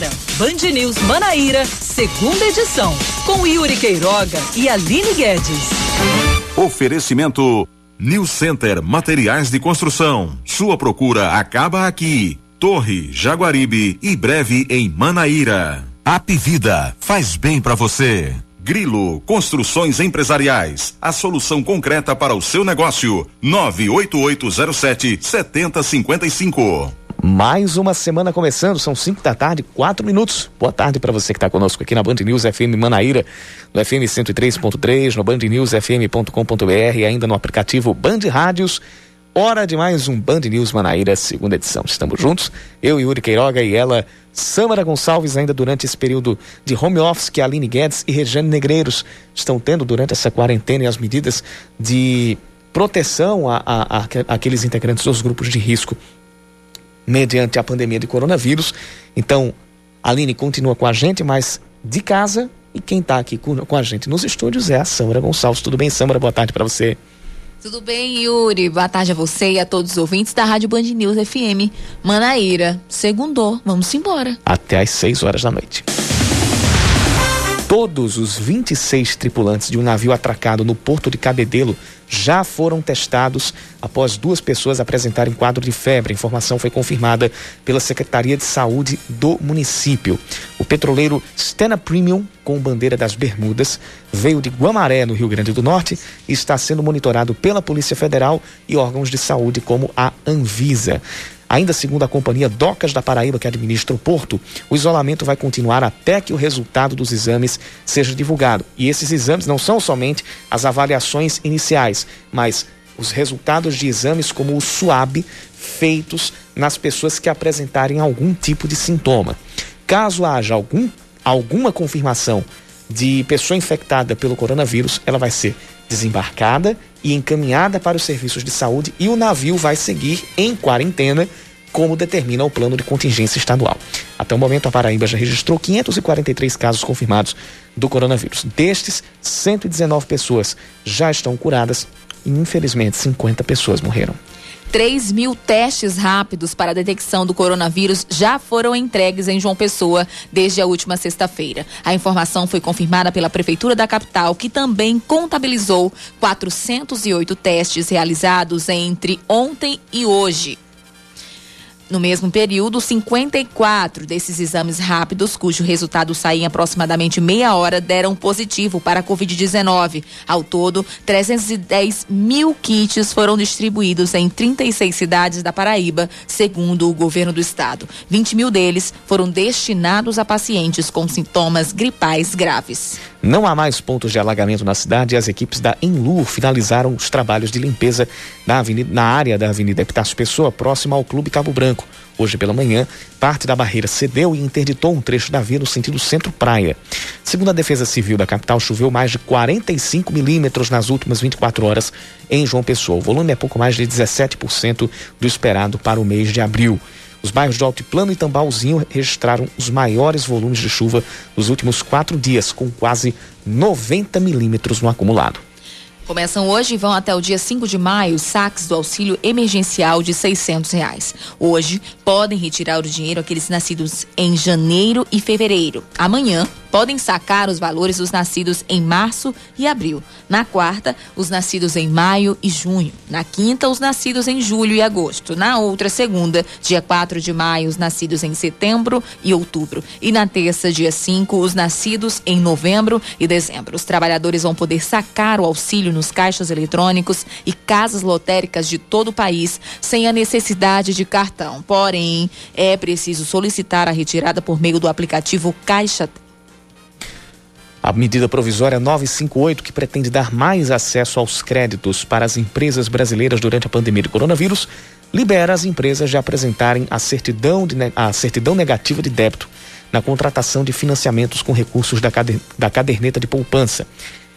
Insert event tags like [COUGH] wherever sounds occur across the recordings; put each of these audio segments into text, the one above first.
agora, Band News Manaíra, segunda edição, com Yuri Queiroga e Aline Guedes. Oferecimento New Center Materiais de Construção. Sua procura acaba aqui. Torre, Jaguaribe e breve em Manaíra. Apivida faz bem para você. Grilo Construções Empresariais, a solução concreta para o seu negócio. 98807 7055. Mais uma semana começando, são 5 da tarde, 4 minutos. Boa tarde para você que está conosco aqui na Band News FM Manaíra, no FM 103.3, no bandnewsfm.com.br e ainda no aplicativo Band Rádios. Hora de mais um Band News Manaíra, segunda edição. Estamos juntos, eu, Yuri Queiroga e ela, Samara Gonçalves, ainda durante esse período de home office que Aline Guedes e Regiane Negreiros estão tendo durante essa quarentena e as medidas de proteção a, a, a, aqueles integrantes dos grupos de risco mediante a pandemia de coronavírus. Então, a Aline continua com a gente, mas de casa. E quem está aqui com, a gente nos estúdios é a Samara Gonçalves. Tudo bem, Samara? Boa tarde para você. Tudo bem, Yuri? Boa tarde a você e a todos os ouvintes da Rádio Band News FM. Manaíra, segundou, vamos embora. Até às 6 horas da noite. Todos os 26 tripulantes de um navio atracado no porto de Cabedelo já foram testados após duas pessoas apresentarem quadro de febre. A informação foi confirmada pela Secretaria de Saúde do município. O petroleiro Stena Premium, com bandeira das Bermudas, veio de Guamaré, no Rio Grande do Norte, e está sendo monitorado pela Polícia Federal e órgãos de saúde como a Anvisa. Ainda segundo a companhia Docas da Paraíba, que administra o porto, o isolamento vai continuar até que o resultado dos exames seja divulgado. E esses exames não são somente as avaliações iniciais, mas os resultados de exames como o SUAB feitos nas pessoas que apresentarem algum tipo de sintoma. Caso haja algum, alguma confirmação de pessoa infectada pelo coronavírus, ela vai ser desembarcada e encaminhada para os serviços de saúde e o navio vai seguir em quarentena, como determina o plano de contingência estadual. Até o momento, a Paraíba já registrou 543 casos confirmados do coronavírus. Destes, 119 pessoas já estão curadas e, infelizmente, 50 pessoas morreram. 3 mil testes rápidos para a detecção do coronavírus já foram entregues em João Pessoa desde a última sexta-feira. A informação foi confirmada pela Prefeitura da capital, que também contabilizou 408 testes realizados entre ontem e hoje. No mesmo período, 54 desses exames rápidos, cujo resultado saía em aproximadamente meia hora, deram positivo para a Covid-19. Ao todo, 310 mil kits foram distribuídos em 36 cidades da Paraíba, segundo o governo do estado. 20 mil deles foram destinados a pacientes com sintomas gripais graves. Não há mais pontos de alagamento na cidade e as equipes da Enlur finalizaram os trabalhos de limpeza na, avenida, na área da Avenida Epitácio Pessoa, próxima ao Clube Cabo Branco. Hoje pela manhã, parte da barreira cedeu e interditou um trecho da via no sentido centro-praia. Segundo a Defesa Civil da capital, choveu mais de 45 milímetros nas últimas 24 horas em João Pessoa. O volume é pouco mais de 17% do esperado para o mês de abril. Os bairros de Altiplano e Tambalzinho registraram os maiores volumes de chuva nos últimos quatro dias, com quase 90 milímetros no acumulado. Começam hoje e vão até o dia 5 de maio saques do auxílio emergencial de 600 reais. Hoje podem retirar o dinheiro aqueles nascidos em janeiro e fevereiro. Amanhã podem sacar os valores dos nascidos em março e abril. Na quarta, os nascidos em maio e junho. Na quinta, os nascidos em julho e agosto. Na outra segunda, dia 4 de maio, os nascidos em setembro e outubro. E na terça, dia 5, os nascidos em novembro e dezembro. Os trabalhadores vão poder sacar o auxílio nos caixas eletrônicos e casas lotéricas de todo o país sem a necessidade de cartão. Porém, é preciso solicitar a retirada por meio do aplicativo Caixa a medida provisória 958, que pretende dar mais acesso aos créditos para as empresas brasileiras durante a pandemia do coronavírus, libera as empresas de apresentarem a certidão, de, a certidão negativa de débito na contratação de financiamentos com recursos da, da caderneta de poupança.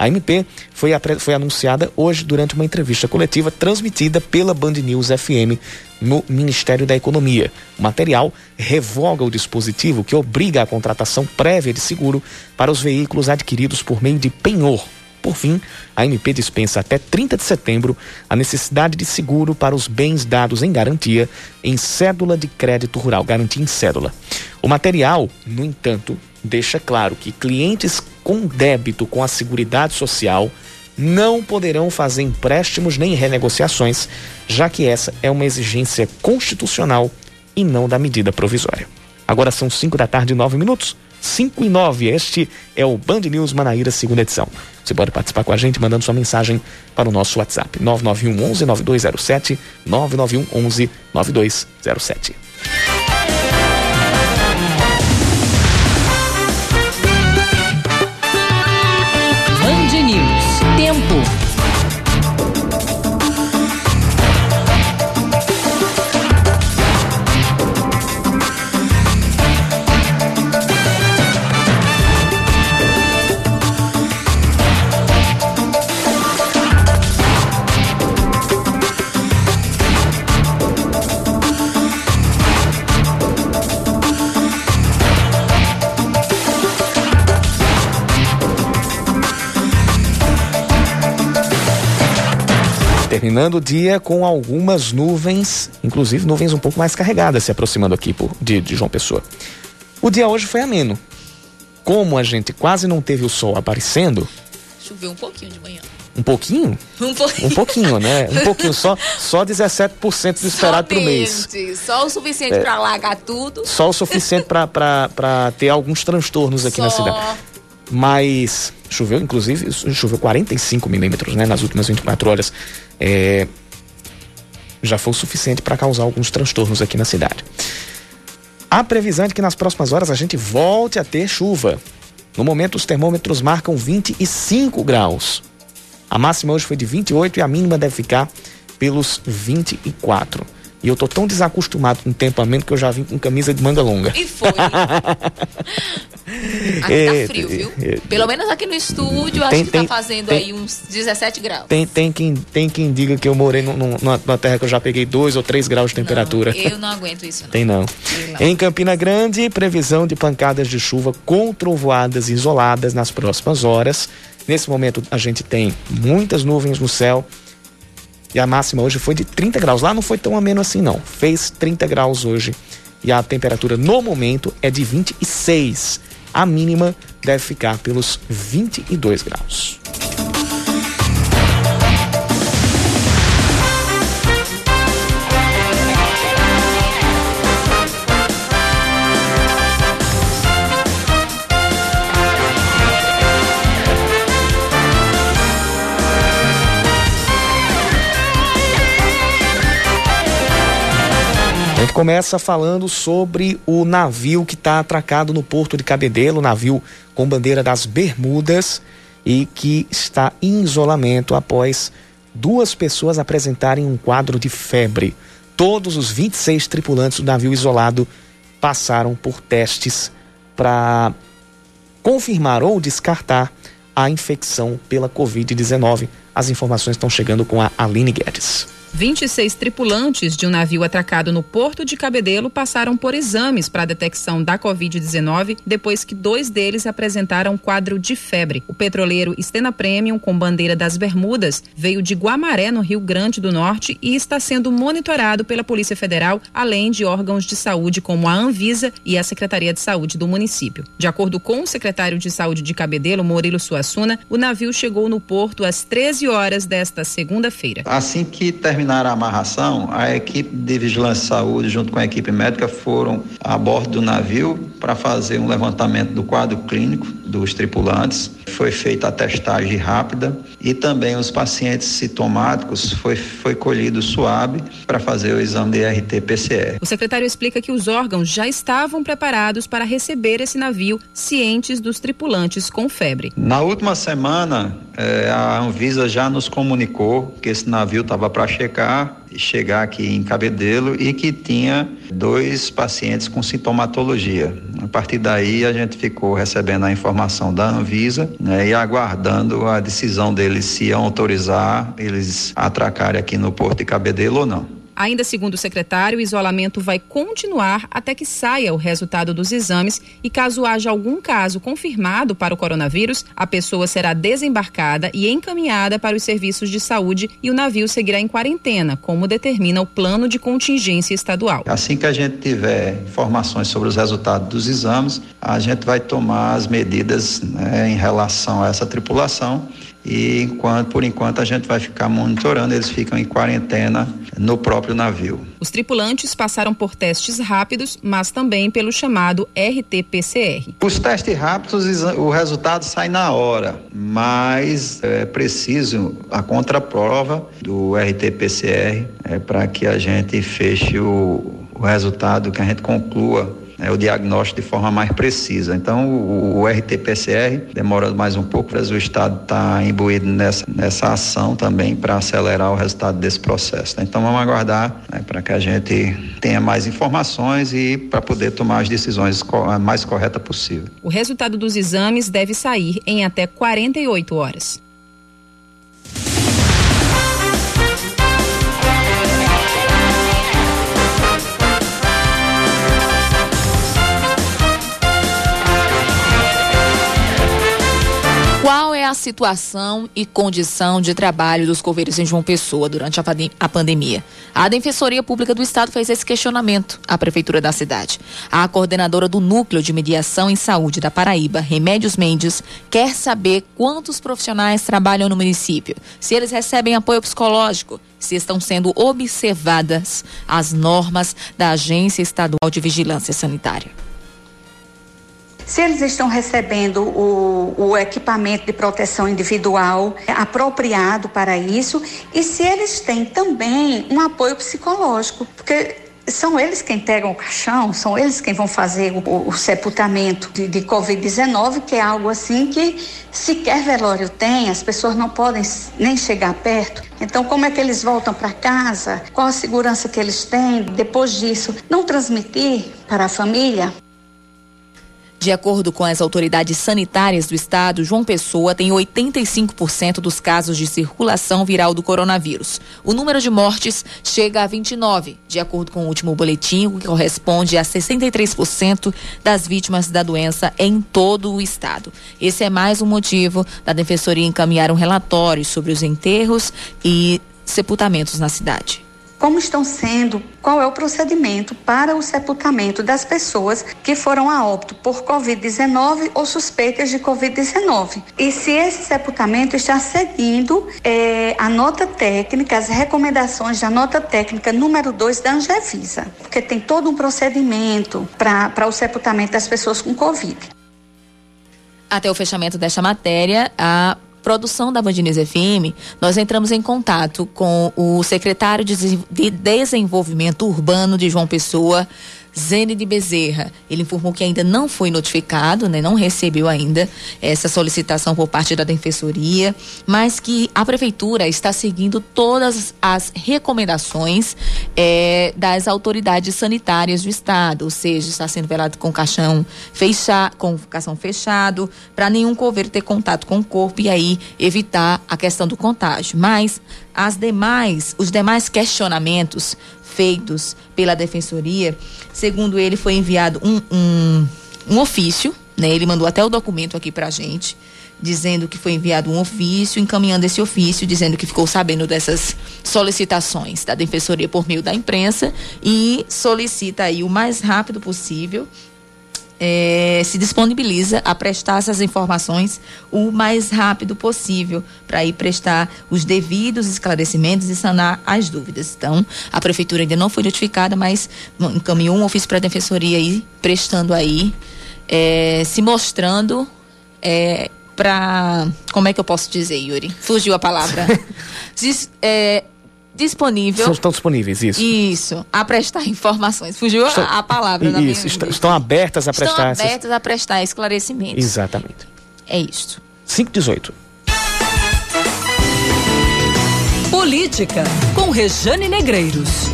A MP foi, foi anunciada hoje durante uma entrevista coletiva transmitida pela Band News FM no Ministério da Economia. O material revoga o dispositivo que obriga a contratação prévia de seguro para os veículos adquiridos por meio de penhor Por fim, a MP dispensa até 30 de setembro a necessidade de seguro para os bens dados em garantia em cédula de crédito rural, garantia em cédula. O material, no entanto, deixa claro que clientes com débito com a Seguridade Social não poderão fazer empréstimos nem renegociações, já que essa é uma exigência constitucional e não da medida provisória. Agora são 5 da tarde e 9 minutos. 5 e 9. Este é o Band News Manaíra, segunda edição. Você pode participar com a gente mandando sua mensagem para o nosso WhatsApp: 991 11 9207 991 11 9207. Terminando o dia com algumas nuvens, inclusive nuvens um pouco mais carregadas se aproximando aqui por, de, de João Pessoa. O dia hoje foi ameno. Como a gente quase não teve o sol aparecendo. Choveu um pouquinho de manhã. Um pouquinho? Um pouquinho. Um pouquinho, né? Um pouquinho, só, só 17% do esperado para o mês. Só o suficiente é, para alagar tudo. Só o suficiente para ter alguns transtornos aqui só. na cidade. Mas choveu, inclusive, choveu 45 milímetros né, nas últimas 24 horas é, já foi o suficiente para causar alguns transtornos aqui na cidade. A previsão é que nas próximas horas a gente volte a ter chuva. No momento, os termômetros marcam 25 graus. A máxima hoje foi de 28 e a mínima deve ficar pelos 24. E eu tô tão desacostumado com o tempo ameno que eu já vim com camisa de manga longa. E foi. [LAUGHS] aqui tá frio, viu? Pelo menos aqui no estúdio, tem, acho que tá tem, tá fazendo tem, aí uns 17 graus. Tem, tem, quem, tem quem diga que eu morei no, no, numa terra que eu já peguei 2 ou 3 graus de temperatura. Não, eu não aguento isso, não. Tem não. Em Campina Grande, previsão de pancadas de chuva com trovoadas isoladas nas próximas horas. Nesse momento, a gente tem muitas nuvens no céu e a máxima hoje foi de 30 graus. Lá não foi tão ameno assim, não. Fez 30 graus hoje. E a temperatura no momento é de 26. A mínima deve ficar pelos 22 graus. Gente começa falando sobre o navio que está atracado no porto de Cabedelo, navio com bandeira das Bermudas e que está em isolamento após duas pessoas apresentarem um quadro de febre. Todos os 26 tripulantes do navio isolado passaram por testes para confirmar ou descartar a infecção pela Covid-19. As informações estão chegando com a Aline Guedes. 26 tripulantes de um navio atracado no porto de Cabedelo passaram por exames para a detecção da Covid-19 depois que dois deles apresentaram quadro de febre. O petroleiro Stena Premium, com bandeira das Bermudas, veio de Guamaré, no Rio Grande do Norte, e está sendo monitorado pela Polícia Federal, além de órgãos de saúde como a Anvisa e a Secretaria de Saúde do município. De acordo com o secretário de Saúde de Cabedelo, Murilo Suassuna, o navio chegou no porto às 13 horas desta segunda-feira. Assim que terminou terminar a amarração, a equipe de vigilância e saúde, junto com a equipe médica, foram a bordo do navio para fazer um levantamento do quadro clínico dos tripulantes. Foi feita a testagem rápida e também os pacientes sintomáticos foi, foi colhido suave para fazer o exame de RT-PCR. O secretário explica que os órgãos já estavam preparados para receber esse navio, cientes dos tripulantes com febre. Na última semana, eh, a Anvisa já nos comunicou que esse navio estava para chegar checar, chegar aqui em Cabedelo e que tinha dois pacientes com sintomatologia. A partir daí a gente ficou recebendo a informação da Anvisa né, e aguardando a decisão deles se iam autorizar eles atracarem aqui no Porto de Cabedelo ou não. Ainda segundo o secretário, o isolamento vai continuar até que saia o resultado dos exames e caso haja algum caso confirmado para o coronavírus, a pessoa será desembarcada e encaminhada para os serviços de saúde e o navio seguirá em quarentena, como determina o plano de contingência estadual. Assim que a gente tiver informações sobre os resultados dos exames, a gente vai tomar as medidas né, em relação a essa tripulação e enquanto, por enquanto a gente vai ficar monitorando, eles ficam em quarentena no próprio navio. Os tripulantes passaram por testes rápidos, mas também pelo chamado RT-PCR. Os testes rápidos, o resultado sai na hora, mas é preciso a contraprova do RT-PCR é, para que a gente feche o, o resultado, que a gente conclua né, o diagnóstico de forma mais precisa. Então, o, o RT-PCR demora mais um pouco, mas o Estado está imbuído nessa, nessa ação também para acelerar o resultado desse processo. Né? Então, vamos aguardar né, para que a gente tenha mais informações e para poder tomar as decisões mais corretas possível. O resultado dos exames deve sair em até 48 horas. A situação e condição de trabalho dos coveiros em João Pessoa durante a, pandemia. A Defensoria Pública do Estado fez esse questionamento à Prefeitura da cidade. A coordenadora do Núcleo de Mediação em Saúde da Paraíba, Remédios Mendes, quer saber quantos profissionais trabalham no município, se eles recebem apoio psicológico, se estão sendo observadas as normas da Agência Estadual de Vigilância Sanitária se eles estão recebendo o, o, equipamento de proteção individual apropriado para isso e se eles têm também um apoio psicológico, porque são eles quem pegam o caixão, são eles quem vão fazer o, o sepultamento de, de Covid-19, que é algo assim que sequer velório tem, as pessoas não podem nem chegar perto. Então, como é que eles voltam para casa? Qual a segurança que eles têm depois disso? Não transmitir para a família de acordo com as autoridades sanitárias do estado, João Pessoa tem 85% dos casos de circulação viral do coronavírus. O número de mortes chega a 29, de acordo com o último boletim, que corresponde a 63% das vítimas da doença em todo o estado. Esse é mais um motivo da Defensoria encaminhar um relatório sobre os enterros e sepultamentos na cidade como estão sendo, qual é o procedimento para o sepultamento das pessoas que foram a óbito por Covid-19 ou suspeitas de Covid-19. E se esse sepultamento está seguindo é, a nota técnica, as recomendações da nota técnica número 2 da Angevisa, porque tem todo um procedimento para o sepultamento das pessoas com Covid. Até o fechamento desta matéria, a produção da Band News FM, nós entramos em contato com o secretário de Desenvolvimento Urbano de João Pessoa, Zene de Bezerra. Ele informou que ainda não foi notificado, né, não recebeu ainda essa solicitação por parte da Defensoria, mas que a Prefeitura está seguindo todas as recomendações é, das autoridades sanitárias do Estado, ou seja, está sendo velado com caixão fechado, com caixão fechado, para nenhum coveiro ter contato com o corpo e aí evitar a questão do contágio. Mas as demais, os demais questionamentos feitos pela defensoria, segundo ele, foi enviado um, um, um ofício, né? Ele mandou até o documento aqui pra gente, dizendo que foi enviado um ofício, encaminhando esse ofício, dizendo que ficou sabendo dessas solicitações da defensoria por meio da imprensa e solicita aí o mais rápido possível é, se disponibiliza a prestar essas informações o mais rápido possível para ir prestar os devidos esclarecimentos e sanar as dúvidas. Então, a prefeitura ainda não foi notificada, mas encaminhou um ofício para a defensoria aí, prestando aí, é, se mostrando é, para como é que eu posso dizer, Yuri? Fugiu a palavra. [LAUGHS] Diz, é, disponível. Estão disponíveis, isso. Isso, a prestar [LAUGHS] informações. Fugiu estão, a, a palavra Isso, estão, estão, abertas a prestar. Estão abertas essas... a prestar esclarecimentos. Exatamente. É isto. 518. Política, com Rejane Negreiros.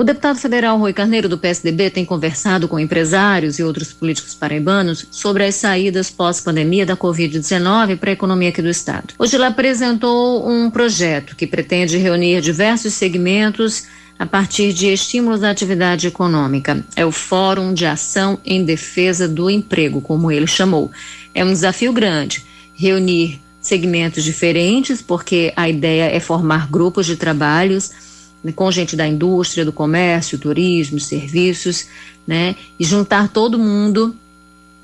O deputado federal Rui Carneiro, do PSDB, tem conversado com empresários e outros políticos paraibanos sobre as saídas pós-pandemia da Covid-19 para a economia aqui do Estado. Hoje ele apresentou um projeto que pretende reunir diversos segmentos a partir de estímulos à atividade econômica. É o Fórum de Ação em Defesa do Emprego, como ele chamou. É um desafio grande reunir segmentos diferentes, porque a ideia é formar grupos de trabalhos com gente da indústria, do comércio, turismo, serviços, né, e juntar todo mundo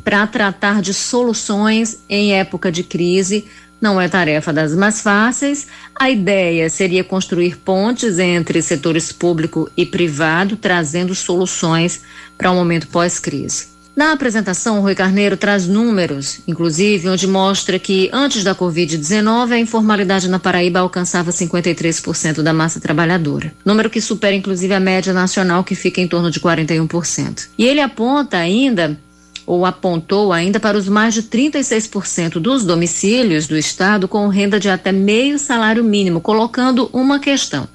para tratar de soluções em época de crise. Não é tarefa das mais fáceis. A ideia seria construir pontes entre setores público e privado, trazendo soluções para o um momento pós-crise. Na apresentação, o Rui Carneiro traz números, inclusive, onde mostra que antes da Covid-19 a informalidade na Paraíba alcançava 53% da massa trabalhadora, número que supera inclusive a média nacional que fica em torno de 41%. E ele aponta ainda ou apontou ainda para os mais de 36% dos domicílios do estado com renda de até meio salário mínimo, colocando uma questão: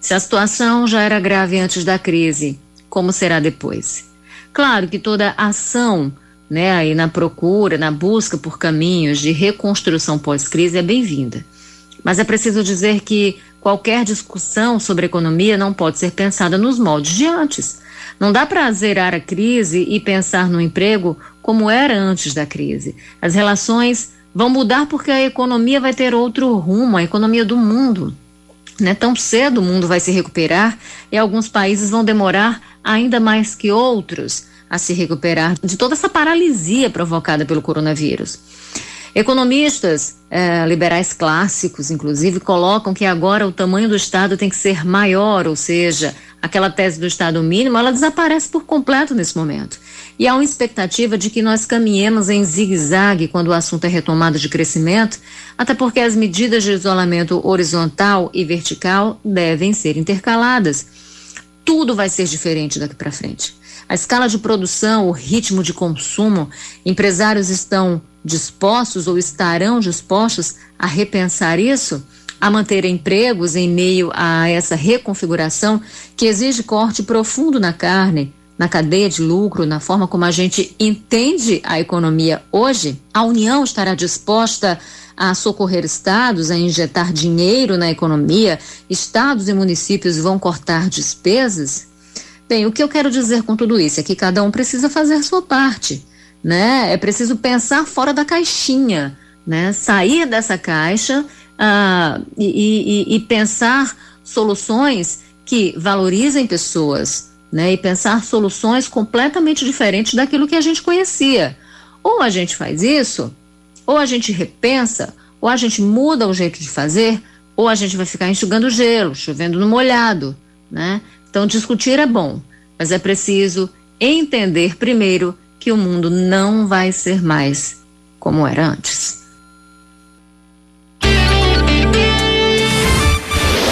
se a situação já era grave antes da crise, como será depois? Claro que toda ação, né, aí na procura, na busca por caminhos de reconstrução pós-crise é bem-vinda. Mas é preciso dizer que qualquer discussão sobre economia não pode ser pensada nos moldes de antes. Não dá para zerar a crise e pensar no emprego como era antes da crise. As relações vão mudar porque a economia vai ter outro rumo, a economia do mundo. Né? Tão cedo o mundo vai se recuperar e alguns países vão demorar ainda mais que outros a se recuperar de toda essa paralisia provocada pelo coronavírus. Economistas eh, liberais clássicos, inclusive, colocam que agora o tamanho do Estado tem que ser maior, ou seja, aquela tese do Estado mínimo, ela desaparece por completo nesse momento. E há uma expectativa de que nós caminhemos em zigue-zague quando o assunto é retomada de crescimento, até porque as medidas de isolamento horizontal e vertical devem ser intercaladas. Tudo vai ser diferente daqui para frente. A escala de produção, o ritmo de consumo, empresários estão dispostos ou estarão dispostos a repensar isso? a manter empregos em meio a essa reconfiguração que exige corte profundo na carne, na cadeia de lucro, na forma como a gente entende a economia hoje, a União estará disposta a socorrer estados, a injetar dinheiro na economia, estados e municípios vão cortar despesas? Bem, o que eu quero dizer com tudo isso é que cada um precisa fazer sua parte, né? É preciso pensar fora da caixinha, né? Sair dessa caixa uh, e, e, e pensar soluções que valorizem pessoas, né, e pensar soluções completamente diferentes daquilo que a gente conhecia. Ou a gente faz isso, ou a gente repensa, ou a gente muda o jeito de fazer, ou a gente vai ficar enxugando gelo, chovendo no molhado, né? Então discutir é bom, mas é preciso entender primeiro que o mundo não vai ser mais como era antes.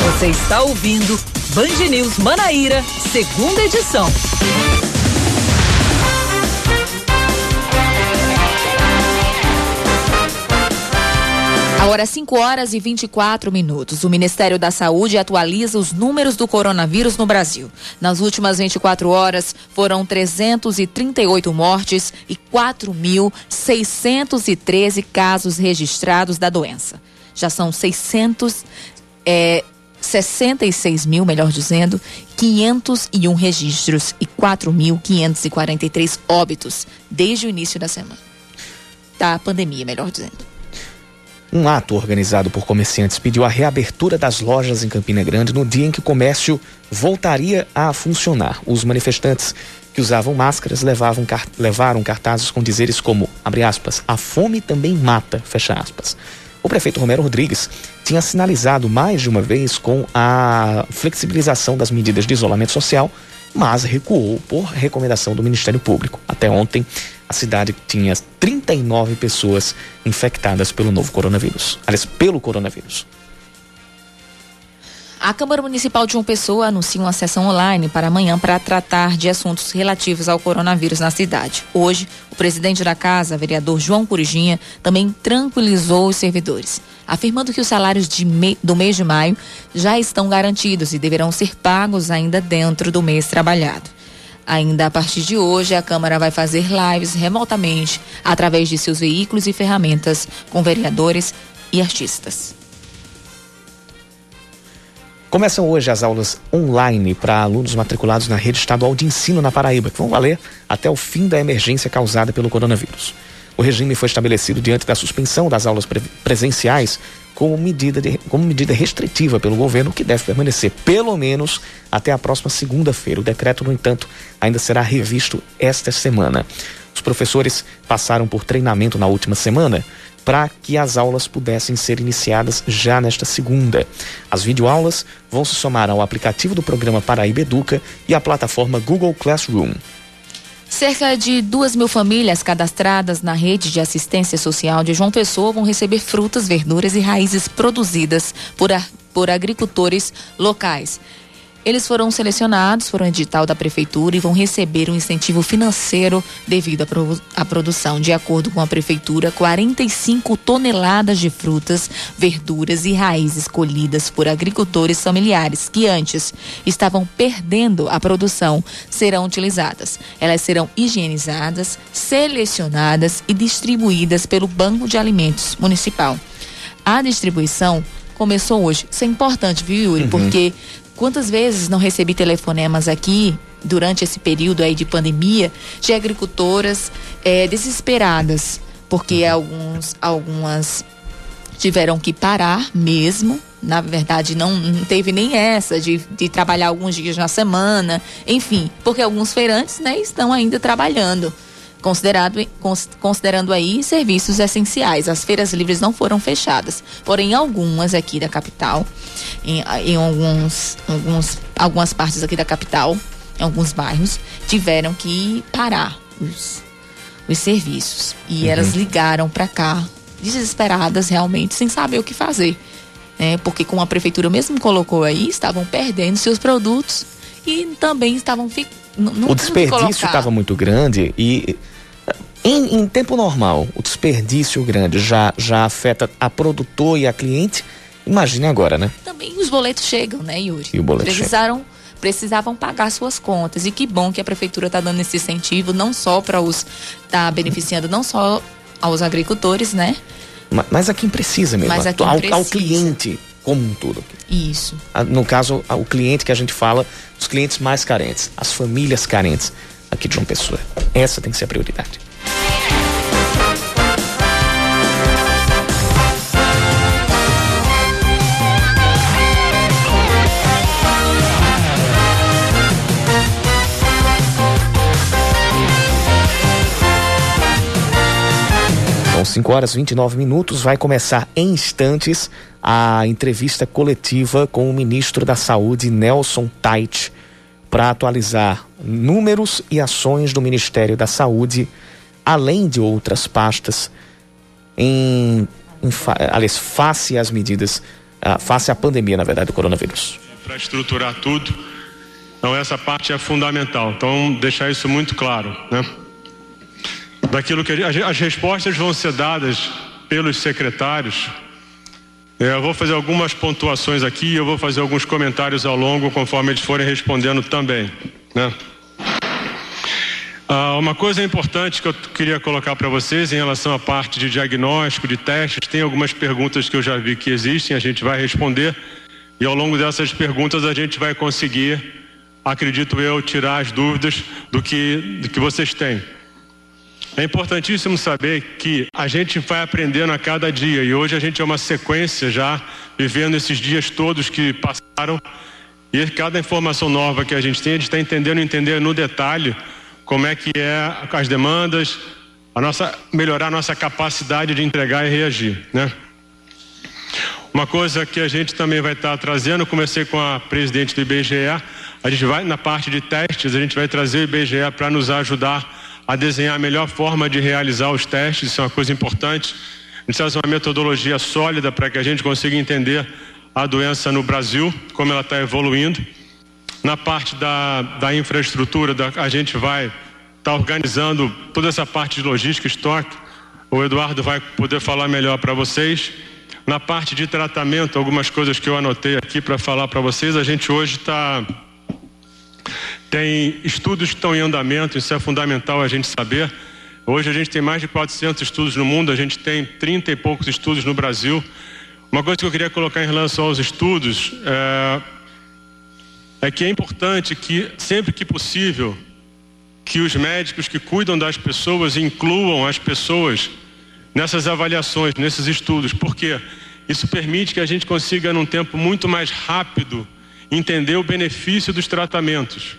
Você está ouvindo Band News Manaíra, segunda edição. Agora 5 horas e 24 minutos. O Ministério da Saúde atualiza os números do coronavírus no Brasil. Nas últimas 24 horas, foram 338 mortes e 4.613 casos registrados da doença. Já são 600 é, 66 mil, melhor dizendo, 501 registros e 4.543 óbitos desde o início da semana. Da pandemia, melhor dizendo. Um ato organizado por comerciantes pediu a reabertura das lojas em Campina Grande no dia em que o comércio voltaria a funcionar. Os manifestantes que usavam máscaras levavam, levaram cartazes com dizeres como, abre aspas, a fome também mata, fecha aspas. O prefeito Romero Rodrigues tinha sinalizado mais de uma vez com a flexibilização das medidas de isolamento social, mas recuou por recomendação do Ministério Público. Até ontem, a cidade tinha 39 pessoas infectadas pelo novo coronavírus. Aliás, pelo coronavírus. A Câmara Municipal de João Pessoa anuncia uma sessão online para amanhã para tratar de assuntos relativos ao coronavírus na cidade. Hoje, o presidente da casa, vereador João Curijinha, também tranquilizou os servidores, afirmando que os salários me... do mês de maio já estão garantidos e deverão ser pagos ainda dentro do mês trabalhado. Ainda a partir de hoje, a Câmara vai fazer lives remotamente através de seus veículos e ferramentas com vereadores e artistas. Começam hoje as aulas online para alunos matriculados na rede estadual de ensino na Paraíba, que vão valer até o fim da emergência causada pelo coronavírus. O regime foi estabelecido diante da suspensão das aulas pre presenciais como medida, de, como medida restritiva pelo governo, que deve permanecer pelo menos até a próxima segunda-feira. O decreto, no entanto, ainda será revisto esta semana. Os professores passaram por treinamento na última semana para que as aulas pudessem ser iniciadas já nesta segunda. As videoaulas vão se somar ao aplicativo do programa Paraíba Educa e à plataforma Google Classroom. Cerca de duas mil famílias cadastradas na rede de assistência social de João Pessoa vão receber frutas, verduras e raízes produzidas por, por agricultores locais. Eles foram selecionados por um edital da prefeitura e vão receber um incentivo financeiro devido à, produção. De acordo com a prefeitura, 45 toneladas de frutas, verduras e raízes colhidas por agricultores familiares que antes estavam perdendo a produção serão utilizadas. Elas serão higienizadas, selecionadas e distribuídas pelo Banco de Alimentos Municipal. A distribuição começou hoje. Isso é importante, viu, Yuri? Uhum. Porque Quantas vezes não recebi telefonemas aqui durante esse período aí de pandemia de agricultoras é, desesperadas? Porque uhum. alguns algumas tiveram que parar mesmo. Na verdade não, não teve nem essa de, de trabalhar alguns dias na semana. Enfim porque alguns feirantes né estão ainda trabalhando considerado, considerando aí serviços essenciais. As feiras livres não foram fechadas, porém algumas aqui da capital, em, em alguns, alguns, algumas partes aqui da capital, em alguns bairros, tiveram que parar os, os serviços. E uhum. elas ligaram para cá, desesperadas realmente, sem saber o que fazer. Né? Porque como a prefeitura mesmo colocou aí, estavam perdendo seus produtos e também estavam ficando o desperdício estava muito grande e em, em, tempo normal, o desperdício grande já, já afeta a produtor e a cliente. Imagine agora, né? Também os boletos chegam, né, Yuri? E o boleto Precisaram, chega. Precisavam pagar suas contas. E que bom que a prefeitura está dando esse incentivo, não só para os. está beneficiando não só aos agricultores, né? Mas, mas a quem precisa mesmo, mas a quem ao, precisa. ao cliente como um todo. Isso. No caso, o cliente que a gente fala, os clientes mais carentes, as famílias carentes aqui de uma pessoa. Essa tem que ser a prioridade. São 5 horas e 29 minutos. Vai começar em instantes a entrevista coletiva com o ministro da Saúde, Nelson Tait, para atualizar números e ações do Ministério da Saúde, além de outras pastas, em, em aliás, face às medidas, uh, face à pandemia, na verdade, do coronavírus. Para estruturar tudo, então essa parte é fundamental. Então, deixar isso muito claro, né? Daquilo que as respostas vão ser dadas pelos secretários. É, eu vou fazer algumas pontuações aqui, eu vou fazer alguns comentários ao longo conforme eles forem respondendo também, né? Ah, uma coisa importante que eu queria colocar para vocês em relação à parte de diagnóstico, de testes, tem algumas perguntas que eu já vi que existem, a gente vai responder e ao longo dessas perguntas a gente vai conseguir, acredito eu, tirar as dúvidas do que, do que vocês têm. É importantíssimo saber que a gente vai aprendendo a cada dia e hoje a gente é uma sequência já vivendo esses dias todos que passaram e cada informação nova que a gente tem, a gente está entendendo, entender no detalhe como é que é as demandas, a nossa melhorar a nossa capacidade de entregar e reagir, né? Uma coisa que a gente também vai estar tá trazendo, comecei com a presidente do IBGE, a gente vai na parte de testes, a gente vai trazer o IBGE para nos ajudar a desenhar a melhor forma de realizar os testes, isso é uma coisa importante. A gente faz uma metodologia sólida para que a gente consiga entender a doença no Brasil, como ela está evoluindo. Na parte da, da infraestrutura, da, a gente vai estar tá organizando toda essa parte de logística, estoque. O Eduardo vai poder falar melhor para vocês. Na parte de tratamento, algumas coisas que eu anotei aqui para falar para vocês, a gente hoje está. Tem estudos que estão em andamento, isso é fundamental a gente saber. Hoje a gente tem mais de 400 estudos no mundo, a gente tem 30 e poucos estudos no Brasil. Uma coisa que eu queria colocar em relação aos estudos é, é que é importante que, sempre que possível, que os médicos que cuidam das pessoas incluam as pessoas nessas avaliações, nesses estudos, porque isso permite que a gente consiga, num tempo muito mais rápido, entender o benefício dos tratamentos.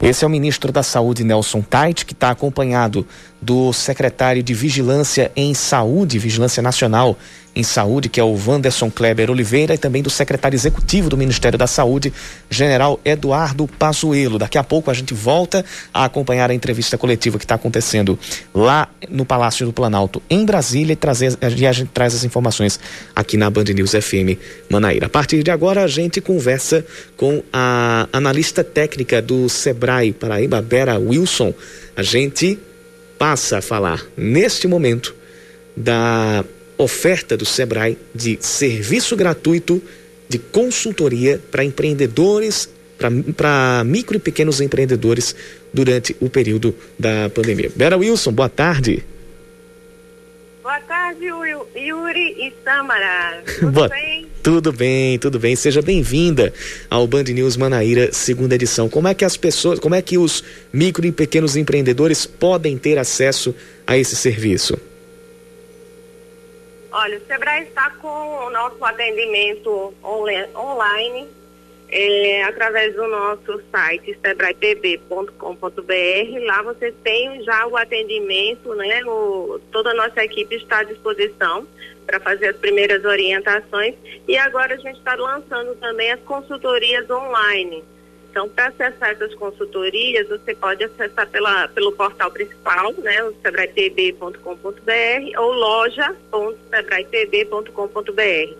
Esse é o ministro da Saúde, Nelson Tait, que está acompanhado do secretário de Vigilância em Saúde, Vigilância Nacional em Saúde, que é o Wanderson Kleber Oliveira, e também do secretário executivo do Ministério da Saúde, general Eduardo Pazuello. Daqui a pouco a gente volta a acompanhar a entrevista coletiva que está acontecendo lá no Palácio do Planalto, em Brasília, e, trazer, e a gente traz as informações aqui na Band News FM Manaíra. A partir de agora, a gente conversa com a analista técnica do Sebrae Paraíba, Bera Wilson. A gente passa a falar neste momento da oferta do Sebrae de serviço gratuito de consultoria para empreendedores, para micro e pequenos empreendedores durante o período da pandemia. Bera Wilson, boa tarde. Boa tarde, Yuri e Samara. Tudo boa... bem? Tudo bem, tudo bem. Seja bem-vinda ao Band News Manaíra, segunda edição. Como é que as pessoas, como é que os micro e pequenos empreendedores podem ter acesso a esse serviço? Olha, o Sebrae está com o nosso atendimento online é, através do nosso site sebraepb.com.br. Lá você tem já o atendimento, né? O, toda a nossa equipe está à disposição para fazer as primeiras orientações e agora a gente está lançando também as consultorias online. Então, para acessar essas consultorias, você pode acessar pela, pelo portal principal, né, o sebraetb.com.br ou loja.sebraetb.com.br.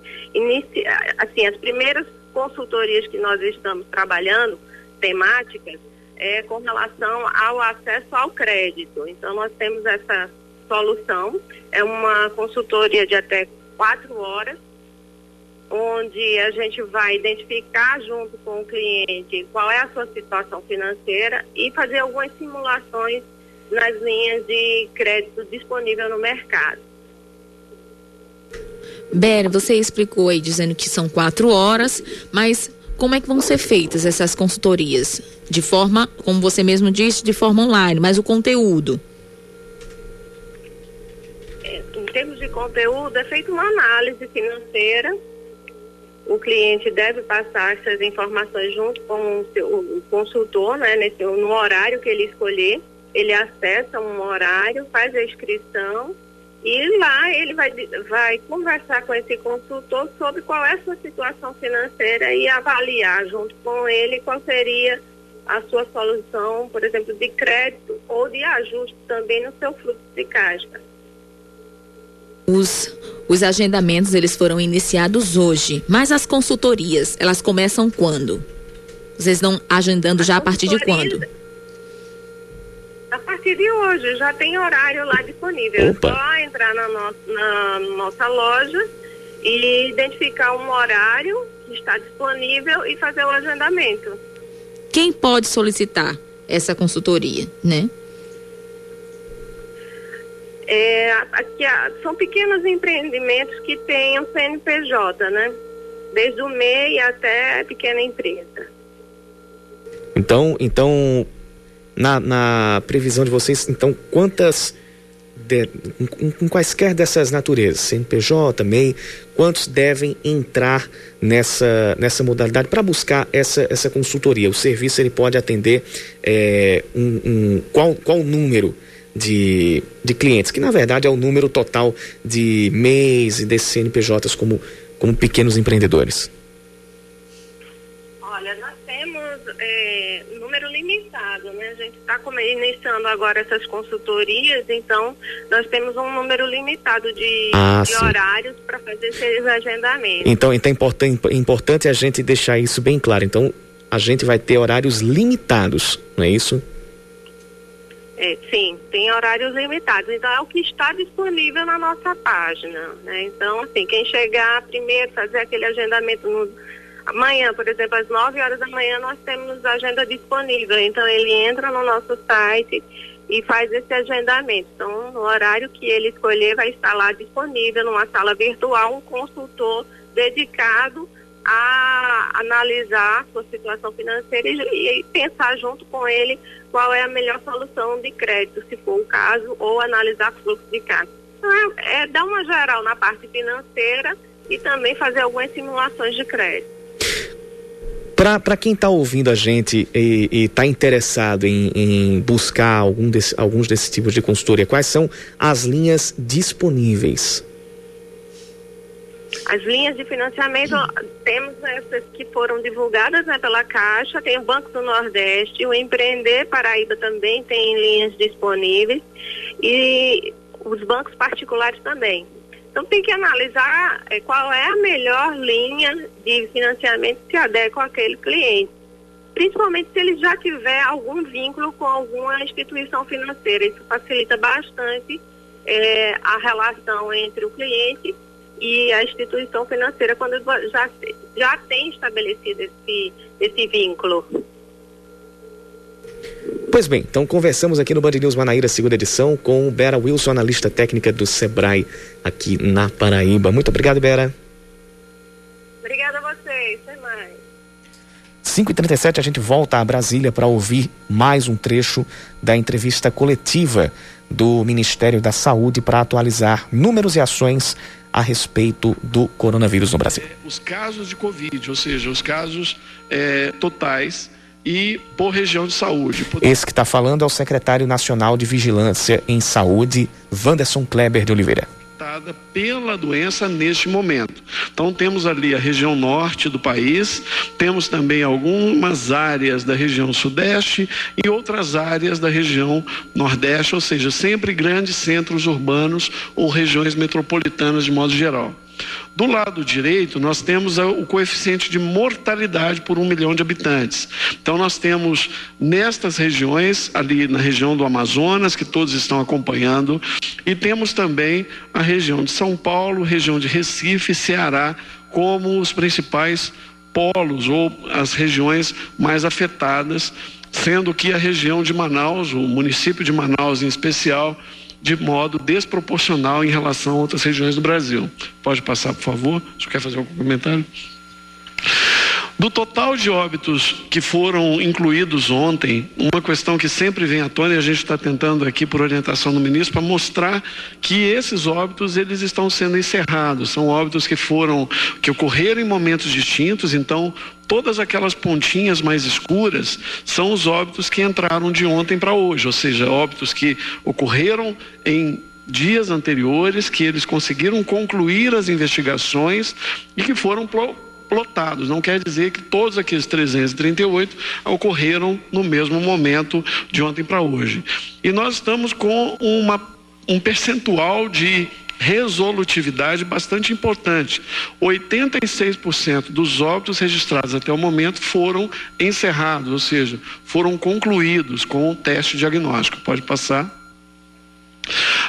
Assim, as primeiras consultorias que nós estamos trabalhando, temáticas, é com relação ao acesso ao crédito. Então, nós temos essa solução, é uma consultoria de até quatro horas, onde a gente vai identificar junto com o cliente qual é a sua situação financeira e fazer algumas simulações nas linhas de crédito disponível no mercado. Ber, você explicou aí dizendo que são quatro horas, mas como é que vão ser feitas essas consultorias? De forma, como você mesmo disse, de forma online, mas o conteúdo? É, em termos de conteúdo, é feita uma análise financeira o cliente deve passar essas informações junto com o, seu, consultor, né, nesse, no horário que ele escolher. Ele acessa um horário, faz a inscrição e lá ele vai, vai conversar com esse consultor sobre qual é a sua situação financeira e avaliar junto com ele qual seria a sua solução, por exemplo, de crédito ou de ajuste também no seu fluxo de caixa. Os, os agendamentos eles foram iniciados hoje, mas as consultorias, elas começam quando? Vocês estão agendando já a partir de quando? A partir de hoje, já tem horário lá disponível. Opa. É só entrar na, no, na nossa loja e identificar um horário que está disponível e fazer o agendamento. Quem pode solicitar essa consultoria, né? É, aqui, são pequenos empreendimentos que têm um CNPJ, né? Desde o MEI até a pequena empresa. Então, então na, na previsão de vocês, então, quantas, de, em quaisquer dessas naturezas, CNPJ, MEI, quantos devem entrar nessa, nessa modalidade para buscar essa, essa consultoria? O serviço ele pode atender é, um, um, qual, qual número? De, de clientes, que na verdade é o número total de MEIs e desses CNPJs como, como pequenos empreendedores? Olha, nós temos é, número limitado, né? A gente está iniciando agora essas consultorias, então nós temos um número limitado de, ah, de horários para fazer esses agendamentos. Então, então é importante, importante a gente deixar isso bem claro. Então, a gente vai ter horários limitados, não é isso? É, sim, tem horários limitados. Então é o que está disponível na nossa página. Né? Então, assim, quem chegar primeiro, fazer aquele agendamento no Amanhã, por exemplo, às 9 horas da manhã, nós temos agenda disponível. Então, ele entra no nosso site e faz esse agendamento. Então, no horário que ele escolher, vai estar lá disponível, numa sala virtual, um consultor dedicado a analisar sua situação financeira e, e pensar junto com ele qual é a melhor solução de crédito, se for o caso, ou analisar fluxo de caixa. Então, é, é dar uma geral na parte financeira e também fazer algumas simulações de crédito. Para quem está ouvindo a gente e está interessado em, em buscar algum desse, alguns desses tipos de consultoria, quais são as linhas disponíveis? As linhas de financiamento, temos essas que foram divulgadas né, pela Caixa, tem o Banco do Nordeste, o Empreender Paraíba também tem linhas disponíveis e os bancos particulares também. Então tem que analisar é, qual é a melhor linha de financiamento que se adequa àquele cliente. Principalmente se ele já tiver algum vínculo com alguma instituição financeira. Isso facilita bastante é, a relação entre o cliente e a instituição financeira quando já, já tem estabelecido esse, esse vínculo. Pois bem, então conversamos aqui no Band News Manaíra, segunda edição, com Bera Wilson, analista técnica do Sebrae aqui na Paraíba. Muito obrigado, Bera. Obrigada a vocês, até mais. 5h37 a gente volta a Brasília para ouvir mais um trecho da entrevista coletiva do Ministério da Saúde para atualizar números e ações a respeito do coronavírus no Brasil. Os casos de Covid, ou seja, os casos é, totais e por região de saúde. Esse que está falando é o secretário nacional de Vigilância em Saúde, Wanderson Kleber de Oliveira pela doença neste momento. Então temos ali a região norte do país, temos também algumas áreas da região sudeste e outras áreas da região nordeste, ou seja, sempre grandes centros urbanos ou regiões metropolitanas de modo geral. Do lado direito, nós temos o coeficiente de mortalidade por um milhão de habitantes. Então, nós temos nestas regiões, ali na região do Amazonas, que todos estão acompanhando, e temos também a região de São Paulo, região de Recife, Ceará, como os principais polos ou as regiões mais afetadas, sendo que a região de Manaus, o município de Manaus em especial, de modo desproporcional em relação a outras regiões do Brasil. Pode passar, por favor? Senhor quer fazer algum comentário? Do total de óbitos que foram incluídos ontem, uma questão que sempre vem à tona e a gente está tentando aqui por orientação do ministro para mostrar que esses óbitos eles estão sendo encerrados, são óbitos que foram que ocorreram em momentos distintos, então todas aquelas pontinhas mais escuras são os óbitos que entraram de ontem para hoje, ou seja, óbitos que ocorreram em dias anteriores, que eles conseguiram concluir as investigações e que foram plotados. Não quer dizer que todos aqueles 338 ocorreram no mesmo momento de ontem para hoje. E nós estamos com uma, um percentual de resolutividade bastante importante. 86% dos óbitos registrados até o momento foram encerrados, ou seja, foram concluídos com o teste diagnóstico. Pode passar.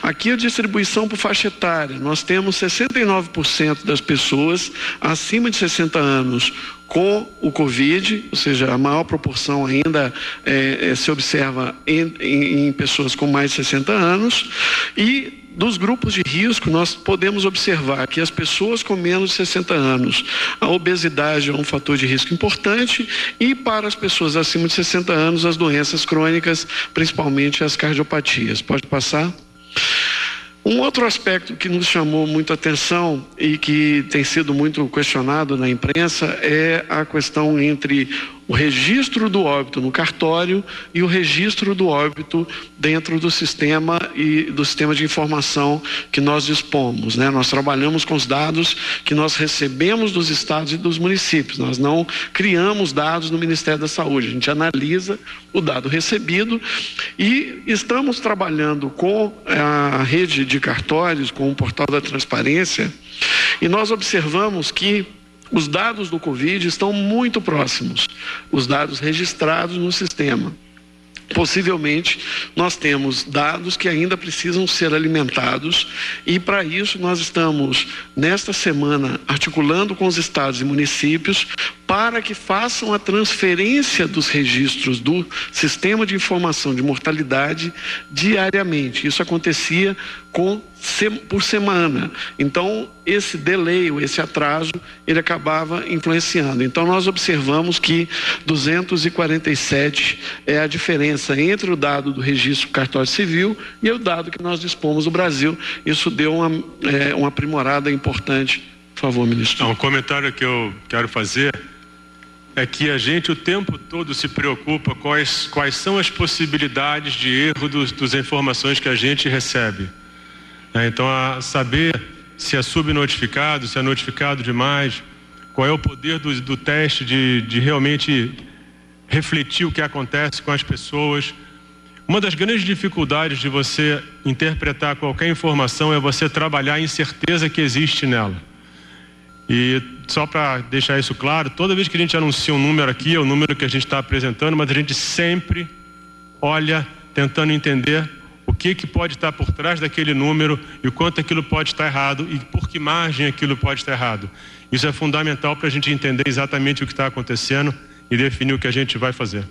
Aqui a distribuição por faixa etária. Nós temos 69% das pessoas acima de 60 anos com o Covid, ou seja, a maior proporção ainda é, é, se observa em, em, em pessoas com mais de 60 anos. E dos grupos de risco, nós podemos observar que as pessoas com menos de 60 anos, a obesidade é um fator de risco importante, e para as pessoas acima de 60 anos, as doenças crônicas, principalmente as cardiopatias. Pode passar? Um outro aspecto que nos chamou muita atenção e que tem sido muito questionado na imprensa é a questão entre o registro do óbito no cartório e o registro do óbito dentro do sistema e do sistema de informação que nós dispomos. Né? Nós trabalhamos com os dados que nós recebemos dos estados e dos municípios. Nós não criamos dados no Ministério da Saúde. A gente analisa o dado recebido e estamos trabalhando com a rede de cartórios, com o portal da transparência, e nós observamos que os dados do Covid estão muito próximos, os dados registrados no sistema. Possivelmente, nós temos dados que ainda precisam ser alimentados, e para isso nós estamos, nesta semana, articulando com os estados e municípios para que façam a transferência dos registros do sistema de informação de mortalidade diariamente. Isso acontecia com por semana. Então, esse delay, esse atraso, ele acabava influenciando. Então, nós observamos que 247 é a diferença entre o dado do registro cartório civil e o dado que nós dispomos no Brasil. Isso deu uma, é, uma aprimorada importante. Por favor, ministro. Um comentário que eu quero fazer é que a gente o tempo todo se preocupa quais, quais são as possibilidades de erro dos, das informações que a gente recebe. É, então, saber se é subnotificado, se é notificado demais, qual é o poder do, do teste de, de realmente refletir o que acontece com as pessoas. Uma das grandes dificuldades de você interpretar qualquer informação é você trabalhar a incerteza que existe nela. E só para deixar isso claro, toda vez que a gente anuncia um número aqui, é o número que a gente está apresentando, mas a gente sempre olha tentando entender que, que pode estar por trás daquele número e o quanto aquilo pode estar errado e por que margem aquilo pode estar errado. Isso é fundamental para a gente entender exatamente o que está acontecendo e definir o que a gente vai fazer.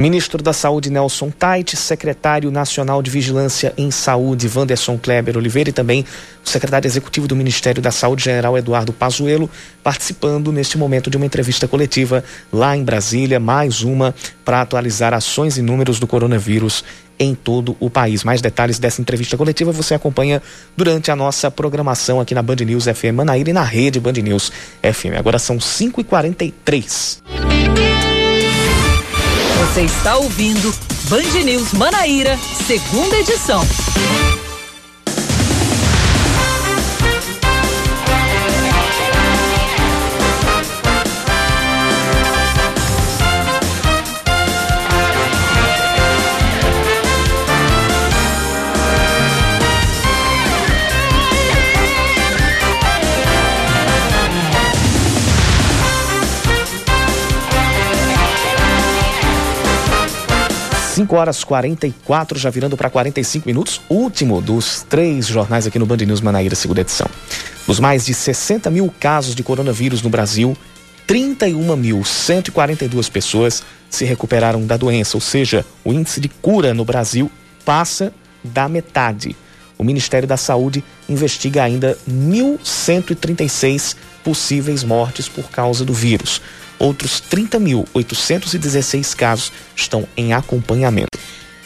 Ministro da Saúde Nelson Tait, secretário nacional de Vigilância em Saúde Vanderson Kleber Oliveira e também o secretário executivo do Ministério da Saúde General Eduardo Pazuello participando neste momento de uma entrevista coletiva lá em Brasília, mais uma para atualizar ações e números do coronavírus em todo o país. Mais detalhes dessa entrevista coletiva você acompanha durante a nossa programação aqui na Band News FM Manaíra e na rede Band News FM. Agora são 5h43. Você está ouvindo Band News Manaíra, segunda edição. 5 horas 44, já virando para 45 minutos. Último dos três jornais aqui no Band News Manaíra, segunda edição. Dos mais de 60 mil casos de coronavírus no Brasil, 31.142 pessoas se recuperaram da doença, ou seja, o índice de cura no Brasil passa da metade. O Ministério da Saúde investiga ainda 1.136 possíveis mortes por causa do vírus. Outros 30.816 casos estão em acompanhamento.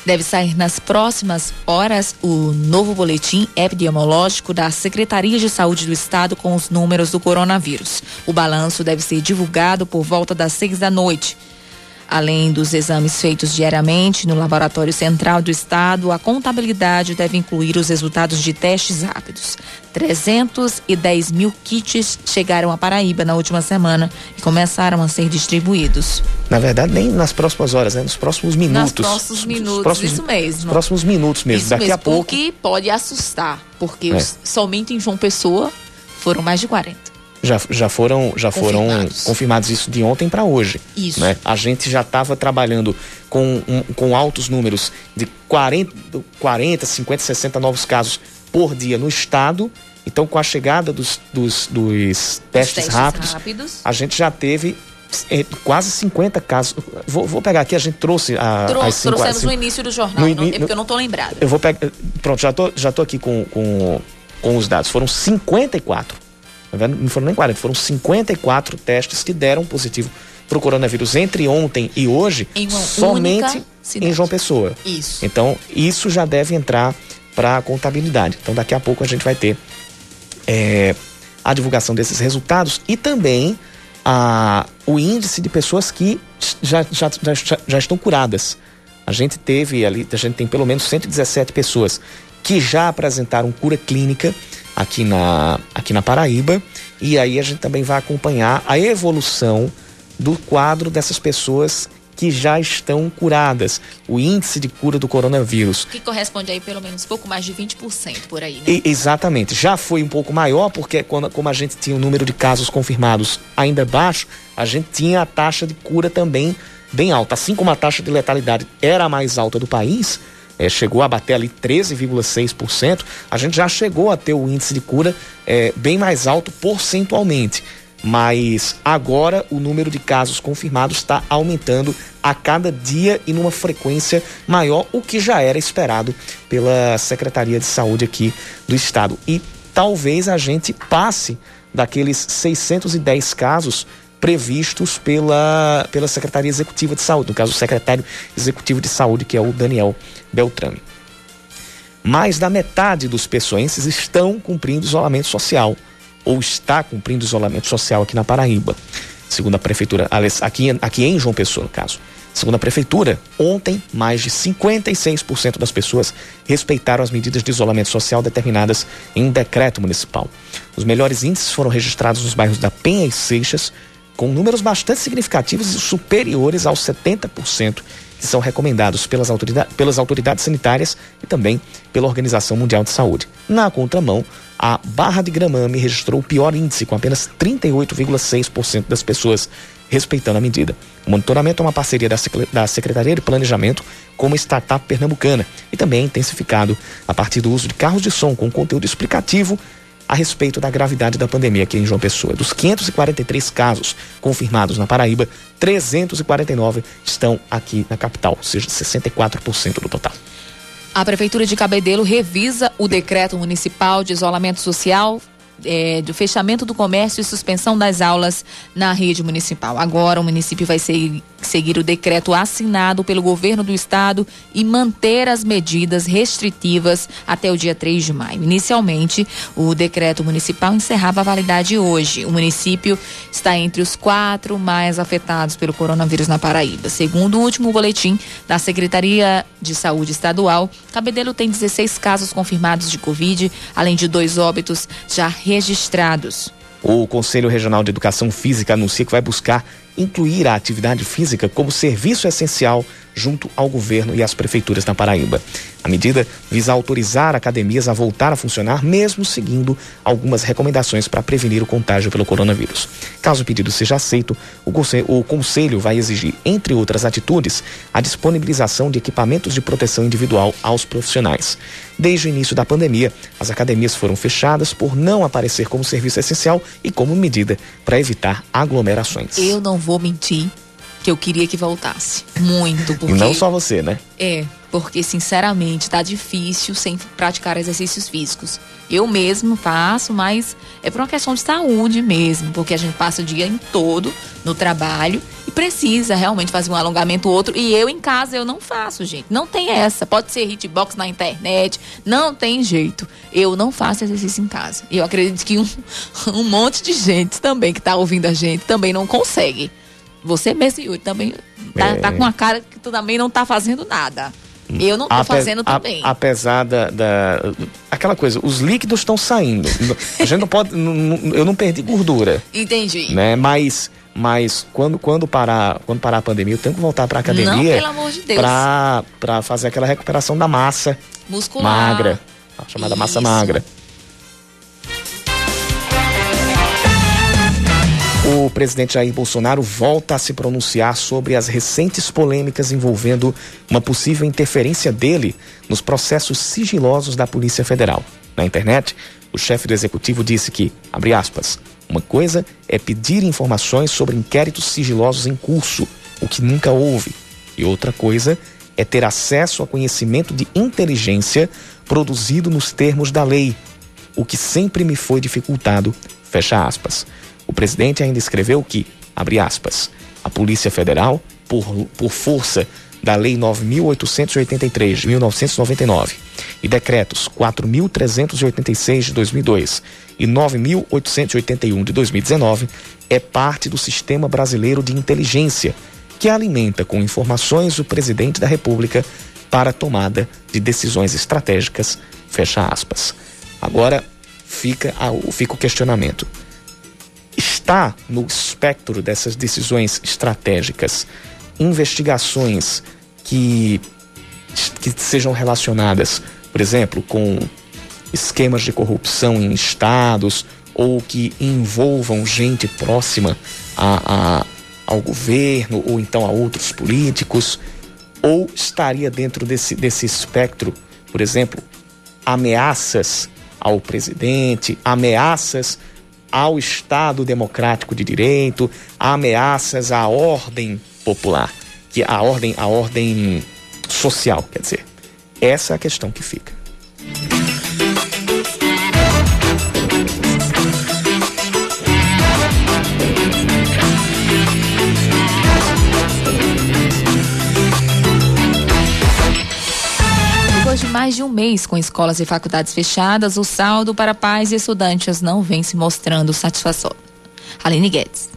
Deve sair nas próximas horas o novo boletim epidemiológico da Secretaria de Saúde do Estado com os números do coronavírus. O balanço deve ser divulgado por volta das seis da noite. Além dos exames feitos diariamente no Laboratório Central do Estado, a contabilidade deve incluir os resultados de testes rápidos. 310 mil kits chegaram à Paraíba na última semana e começaram a ser distribuídos. Na verdade, nem nas próximas horas, né? Nos próximos minutos. Nos próximos minutos, próximos, isso mesmo. próximos minutos mesmo, isso daqui mesmo, a pouco. Porque pode assustar, porque é. os, somente em João Pessoa foram mais de 40 já, já foram já confirmados. foram confirmados isso de ontem para hoje. Isso. Né? A gente já estava trabalhando com, um, com altos números de 40, 40, 50, 60 novos casos por dia no estado. Então, com a chegada dos, dos, dos testes, testes rápidos, rápidos, a gente já teve é, quase 50 casos. Vou, vou, pegar aqui, a gente trouxe a. Trou as cinco, trouxemos no início do jornal, no, não, é porque eu não estou lembrado. Eu vou pegar. Pronto, já tô, já tô aqui com, com, com os dados. Foram 54 não foram nem 40, foram 54 testes que deram positivo para o coronavírus entre ontem e hoje, somente em João Pessoa. Isso. Então, isso já deve entrar para a contabilidade. Então, daqui a pouco a gente vai ter é, a divulgação desses resultados e também a, o índice de pessoas que já, já, já, já estão curadas. A gente teve ali, a gente tem pelo menos 117 pessoas que já apresentaram cura clínica aqui na, aqui na Paraíba. E aí a gente também vai acompanhar a evolução do quadro dessas pessoas que já estão curadas, o índice de cura do coronavírus. Que corresponde aí pelo menos pouco mais de 20% por aí, né? E, exatamente. Já foi um pouco maior, porque quando, como a gente tinha o um número de casos confirmados ainda baixo, a gente tinha a taxa de cura também bem alta. Assim como a taxa de letalidade era a mais alta do país, é, chegou a bater ali 13,6%, a gente já chegou a ter o índice de cura é, bem mais alto percentualmente mas agora o número de casos confirmados está aumentando a cada dia e numa frequência maior, o que já era esperado pela Secretaria de Saúde aqui do estado. E talvez a gente passe daqueles 610 casos previstos pela, pela Secretaria Executiva de Saúde, no caso o secretário executivo de saúde, que é o Daniel Beltrame. Mais da metade dos pessoenses estão cumprindo isolamento social ou está cumprindo isolamento social aqui na Paraíba. Segundo a prefeitura, aqui, aqui em João Pessoa, no caso. Segundo a prefeitura, ontem mais de 56% das pessoas respeitaram as medidas de isolamento social determinadas em um decreto municipal. Os melhores índices foram registrados nos bairros da Penha e Seixas, com números bastante significativos e superiores aos 70% que são recomendados pelas, autoridades, pelas autoridades sanitárias e também pela Organização Mundial de Saúde. Na contramão, a Barra de Gramame registrou o pior índice, com apenas 38,6% das pessoas respeitando a medida. O monitoramento é uma parceria da Secretaria de Planejamento com uma startup pernambucana e também é intensificado a partir do uso de carros de som com conteúdo explicativo a respeito da gravidade da pandemia aqui em João Pessoa. Dos 543 casos confirmados na Paraíba, 349 estão aqui na capital, ou seja, 64% do total. A Prefeitura de Cabedelo revisa o decreto municipal de isolamento social é, do fechamento do comércio e suspensão das aulas na rede municipal. Agora o município vai seguir, seguir o decreto assinado pelo governo do estado e manter as medidas restritivas até o dia 3 de maio. Inicialmente, o decreto municipal encerrava a validade hoje. O município está entre os quatro mais afetados pelo coronavírus na Paraíba. Segundo o último boletim da Secretaria de Saúde Estadual, Cabedelo tem 16 casos confirmados de Covid, além de dois óbitos já registrados. O Conselho Regional de Educação Física anuncia que vai buscar incluir a atividade física como serviço essencial junto ao governo e às prefeituras na Paraíba. A medida visa autorizar academias a voltar a funcionar, mesmo seguindo algumas recomendações para prevenir o contágio pelo coronavírus. Caso o pedido seja aceito, o conselho, vai exigir, entre outras atitudes, a disponibilização de equipamentos de proteção individual aos profissionais. Desde o início da pandemia, as academias foram fechadas por não aparecer como serviço essencial e como medida para evitar aglomerações. Eu não vou mentir que eu queria que voltasse. Muito. Porque... E não só você, né? É, porque sinceramente tá difícil sem praticar exercícios físicos. Eu mesmo faço, mas é por uma questão de saúde mesmo, porque a gente passa o dia em todo no trabalho e precisa realmente fazer um alongamento ou outro. E eu em casa eu não faço, gente. Não tem essa. Pode ser hitbox na internet, não tem jeito. Eu não faço exercício em casa. E eu acredito que um, [LAUGHS] um monte de gente também que tá ouvindo a gente também não consegue. Você mesmo, Yuri, também tá, é. tá com uma cara que tu também não tá fazendo nada. Eu não tô Ape, fazendo também. A, apesar da, da, Aquela coisa, os líquidos estão saindo. a gente não pode. [LAUGHS] eu não perdi gordura. Entendi. Né? Mas. Mas quando, quando, parar, quando parar a pandemia, eu tenho que voltar para academia. Não, pelo amor de Deus. Para fazer aquela recuperação da massa muscular. Magra. chamada Isso. massa magra. O presidente Jair Bolsonaro volta a se pronunciar sobre as recentes polêmicas envolvendo uma possível interferência dele nos processos sigilosos da Polícia Federal. Na internet, o chefe do executivo disse que, abre aspas, uma coisa é pedir informações sobre inquéritos sigilosos em curso, o que nunca houve, e outra coisa é ter acesso a conhecimento de inteligência produzido nos termos da lei, o que sempre me foi dificultado, fecha aspas. O presidente ainda escreveu que, abre aspas, a Polícia Federal, por, por força da Lei 9.883 de 1999 e decretos 4.386 de 2002 e 9.881 de 2019 é parte do sistema brasileiro de inteligência que alimenta com informações o presidente da República para a tomada de decisões estratégicas. Fecha aspas. Agora fica, fica o questionamento. Está no espectro dessas decisões estratégicas investigações que, que sejam relacionadas, por exemplo, com esquemas de corrupção em estados ou que envolvam gente próxima a, a, ao governo ou então a outros políticos? Ou estaria dentro desse, desse espectro, por exemplo, ameaças ao presidente, ameaças ao Estado democrático de direito, ameaças à ordem popular, que a ordem, a ordem social, quer dizer. Essa é a questão que fica. Mais de um mês com escolas e faculdades fechadas, o saldo para pais e estudantes não vem se mostrando satisfatório. Aline Guedes.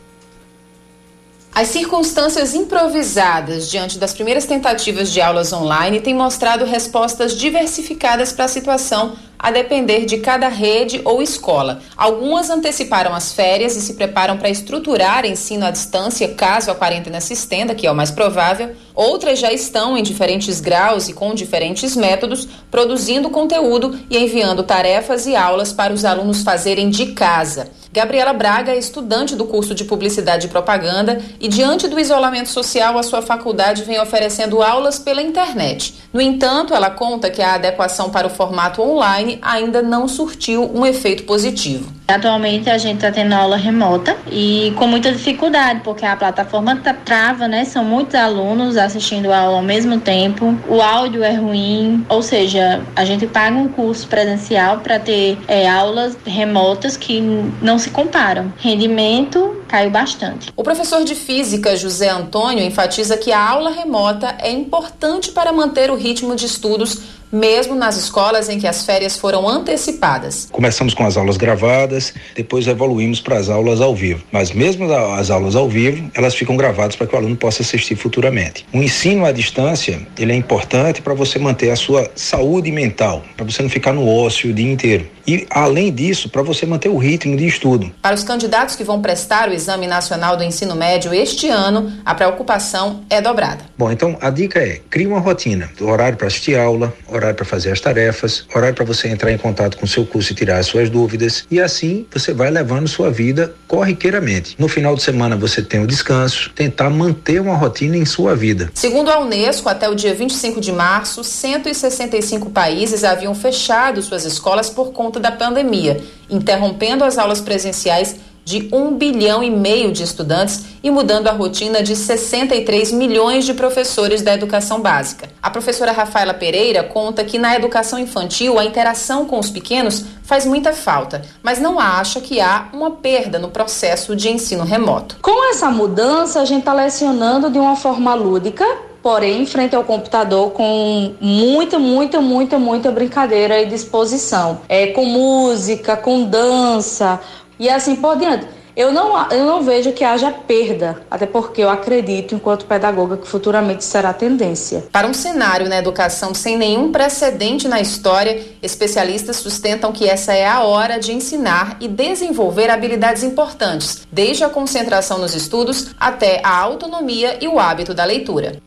As circunstâncias improvisadas diante das primeiras tentativas de aulas online têm mostrado respostas diversificadas para a situação a depender de cada rede ou escola. Algumas anteciparam as férias e se preparam para estruturar ensino à distância caso a quarentena se estenda, que é o mais provável. Outras já estão em diferentes graus e com diferentes métodos, produzindo conteúdo e enviando tarefas e aulas para os alunos fazerem de casa. Gabriela Braga é estudante do curso de Publicidade e Propaganda e, diante do isolamento social, a sua faculdade vem oferecendo aulas pela internet. No entanto, ela conta que a adequação para o formato online ainda não surtiu um efeito positivo. Atualmente a gente está tendo aula remota e com muita dificuldade, porque a plataforma tá, trava, né? São muitos alunos assistindo a aula ao mesmo tempo, o áudio é ruim, ou seja, a gente paga um curso presencial para ter é, aulas remotas que não se comparam. Rendimento caiu bastante. O professor de física José Antônio enfatiza que a aula remota é importante para manter o ritmo de estudos mesmo nas escolas em que as férias foram antecipadas. Começamos com as aulas gravadas, depois evoluímos para as aulas ao vivo. Mas mesmo as aulas ao vivo, elas ficam gravadas para que o aluno possa assistir futuramente. O ensino à distância, ele é importante para você manter a sua saúde mental, para você não ficar no ócio o dia inteiro. E, além disso, para você manter o ritmo de estudo. Para os candidatos que vão prestar o Exame Nacional do Ensino Médio este ano, a preocupação é dobrada. Bom, então a dica é: crie uma rotina, horário para assistir aula, horário para fazer as tarefas, horário para você entrar em contato com o seu curso e tirar as suas dúvidas. E assim você vai levando sua vida corriqueiramente. No final de semana você tem o descanso, tentar manter uma rotina em sua vida. Segundo a Unesco, até o dia 25 de março, 165 países haviam fechado suas escolas por conta da pandemia, interrompendo as aulas presenciais de um bilhão e meio de estudantes e mudando a rotina de 63 milhões de professores da educação básica. A professora Rafaela Pereira conta que na educação infantil a interação com os pequenos faz muita falta, mas não acha que há uma perda no processo de ensino remoto. Com essa mudança, a gente está lecionando de uma forma lúdica porém frente ao computador com muita, muita, muita, muita brincadeira e disposição. É, com música, com dança e assim por diante. Eu não, eu não vejo que haja perda, até porque eu acredito, enquanto pedagoga, que futuramente será tendência. Para um cenário na educação sem nenhum precedente na história, especialistas sustentam que essa é a hora de ensinar e desenvolver habilidades importantes, desde a concentração nos estudos até a autonomia e o hábito da leitura.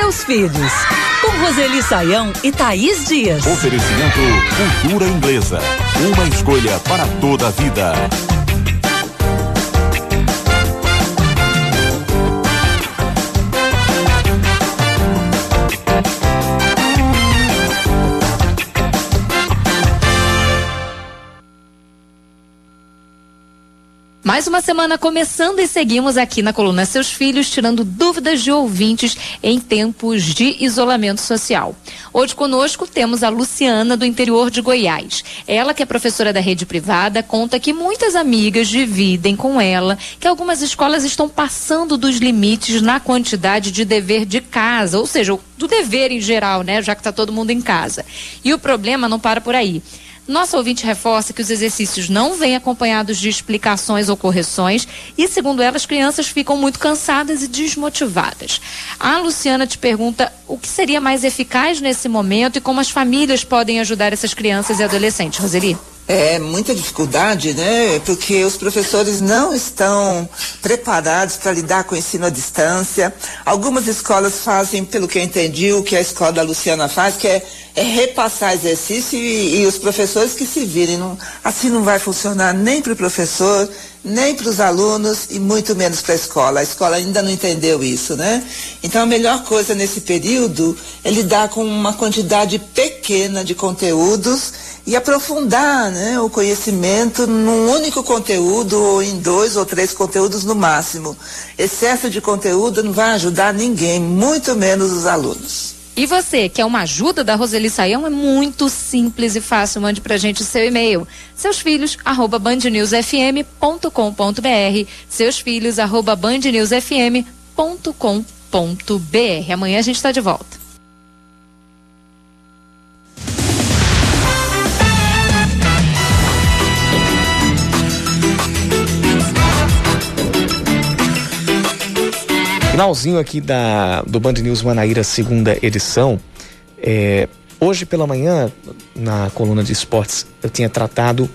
Seus filhos, com Roseli Saião e Thaís Dias. Oferecimento Cultura Inglesa. Uma escolha para toda a vida. Mais uma semana começando e seguimos aqui na coluna Seus Filhos, tirando dúvidas de ouvintes em tempos de isolamento social. Hoje conosco temos a Luciana do interior de Goiás. Ela, que é professora da rede privada, conta que muitas amigas dividem com ela que algumas escolas estão passando dos limites na quantidade de dever de casa, ou seja, do dever em geral, né? Já que está todo mundo em casa. E o problema não para por aí. Nosso ouvinte reforça que os exercícios não vêm acompanhados de explicações ou correções e, segundo ela, as crianças ficam muito cansadas e desmotivadas. A Luciana te pergunta o que seria mais eficaz nesse momento e como as famílias podem ajudar essas crianças e adolescentes. Roseli? É muita dificuldade, né? Porque os professores não estão preparados para lidar com o ensino à distância. Algumas escolas fazem, pelo que eu entendi, o que a escola da Luciana faz, que é, é repassar exercício e, e, os professores que se virem. Não, assim não vai funcionar nem para o professor, nem para os alunos e muito menos para a escola. A escola ainda não entendeu isso, né? Então a melhor coisa nesse período é lidar com uma quantidade pequena de conteúdos e aprofundar né, o conhecimento num único conteúdo ou em dois ou três conteúdos no máximo. Excesso de conteúdo não vai ajudar ninguém, muito menos os alunos. E você, quer uma ajuda da Roseli Saião? É muito simples e fácil. Mande pra gente o seu e-mail. Seus filhos, arroba bandnewsfm.com.br. Seus filhos, arroba bandnewsfm.com.br. Amanhã a gente está de volta. Finalzinho aqui da, do Band News Manaíra, segunda edição. É, hoje pela manhã, na coluna de esportes, eu tinha tratado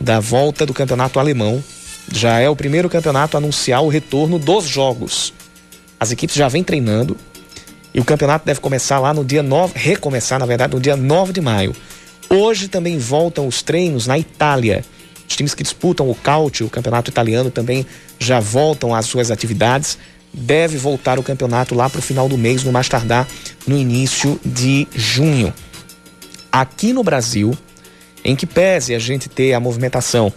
da volta do campeonato alemão. Já é o primeiro campeonato a anunciar o retorno dos jogos. As equipes já vêm treinando e o campeonato deve começar lá no dia 9, recomeçar, na verdade, no dia 9 de maio. Hoje também voltam os treinos na Itália. Os times que disputam o Caute, o campeonato italiano, também já voltam às suas atividades deve voltar o campeonato lá para o final do mês, no mais tardar no início de junho. Aqui no Brasil, em que pese a gente ter a movimentação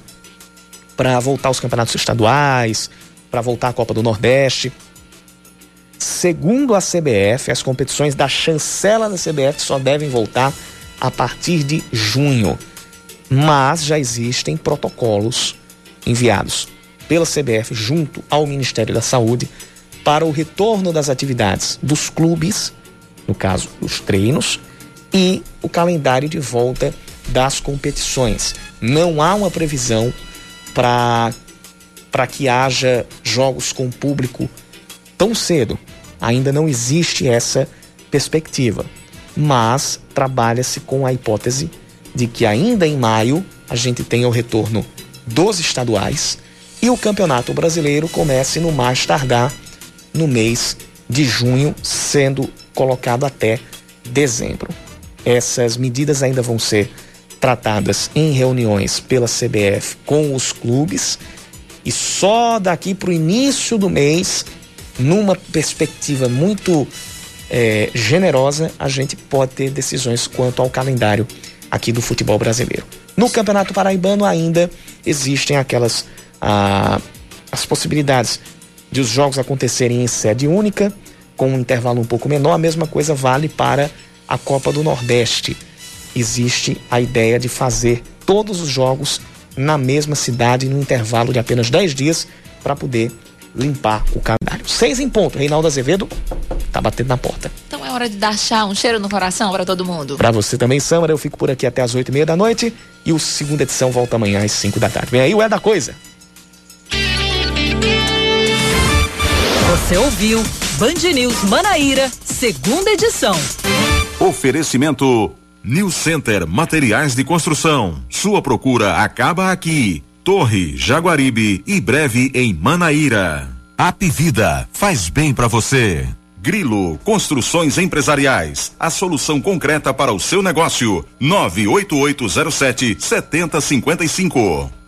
para voltar os campeonatos estaduais, para voltar a Copa do Nordeste, segundo a CBF, as competições da chancela da CBF só devem voltar a partir de junho. Mas já existem protocolos enviados pela CBF junto ao Ministério da Saúde para o retorno das atividades dos clubes, no caso, os treinos, e o calendário de volta das competições. Não há uma previsão para que haja jogos com público tão cedo. Ainda não existe essa perspectiva. Mas trabalha-se com a hipótese de que ainda em maio a gente tenha o retorno dos estaduais e o Campeonato Brasileiro comece no mais tardar no mês de junho, sendo colocado até dezembro. Essas medidas ainda vão ser tratadas em reuniões pela CBF com os clubes e só daqui para o início do mês, numa perspectiva muito é, generosa, a gente pode ter decisões quanto ao calendário aqui do futebol brasileiro. No Campeonato Paraibano ainda existem aquelas ah, as possibilidades de os jogos acontecerem em sede única, com um intervalo um pouco menor, a mesma coisa vale para a Copa do Nordeste. Existe a ideia de fazer todos os jogos na mesma cidade, no intervalo de apenas 10 dias, para poder limpar o calendário. Seis em ponto. Reinaldo Azevedo tá batendo na porta. Então é hora de dar chá, um cheiro no coração para todo mundo. Para você também, Samara. Eu fico por aqui até as oito e meia da noite e o segunda edição volta amanhã às 5 da tarde. Vem aí o É da Coisa. Você ouviu Band News Manaíra, segunda edição. Oferecimento New Center Materiais de Construção. Sua procura acaba aqui. Torre, Jaguaribe e breve em Manaíra. Apivida faz bem para você. Grilo Construções Empresariais. A solução concreta para o seu negócio. 98807 7055.